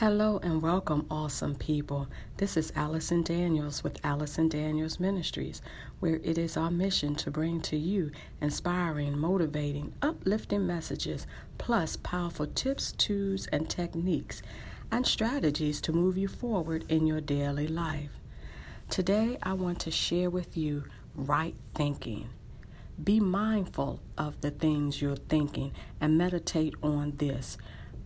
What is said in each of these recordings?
Hello and welcome, awesome people. This is Allison Daniels with Allison Daniels Ministries, where it is our mission to bring to you inspiring, motivating, uplifting messages, plus powerful tips, tools, and techniques and strategies to move you forward in your daily life. Today, I want to share with you right thinking. Be mindful of the things you're thinking and meditate on this.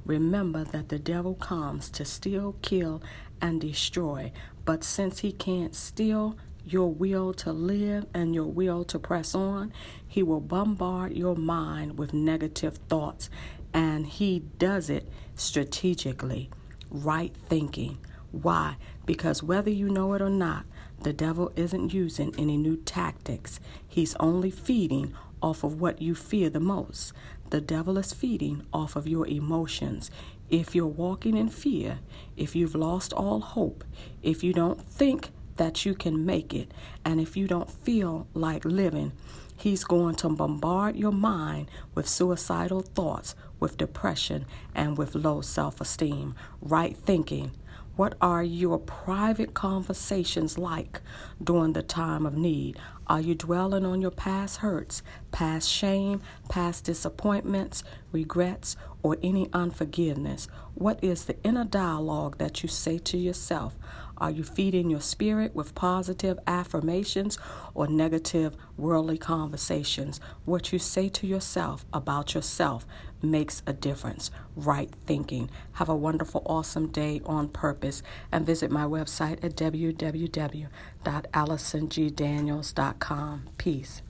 Remember that the devil comes to steal, kill, and destroy. But since he can't steal your will to live and your will to press on, he will bombard your mind with negative thoughts. And he does it strategically. Right thinking. Why? Because whether you know it or not, the devil isn't using any new tactics. He's only feeding off of what you fear the most. The devil is feeding off of your emotions. If you're walking in fear, if you've lost all hope, if you don't think that you can make it, and if you don't feel like living, he's going to bombard your mind with suicidal thoughts, with depression, and with low self esteem. Right thinking what are your private conversations like during the time of need? Are you dwelling on your past hurts, past shame, past disappointments, regrets, or any unforgiveness? What is the inner dialogue that you say to yourself? Are you feeding your spirit with positive affirmations or negative worldly conversations? What you say to yourself about yourself makes a difference. Right thinking. Have a wonderful, awesome day on purpose and visit my website at www.allisongdaniels.com. Peace.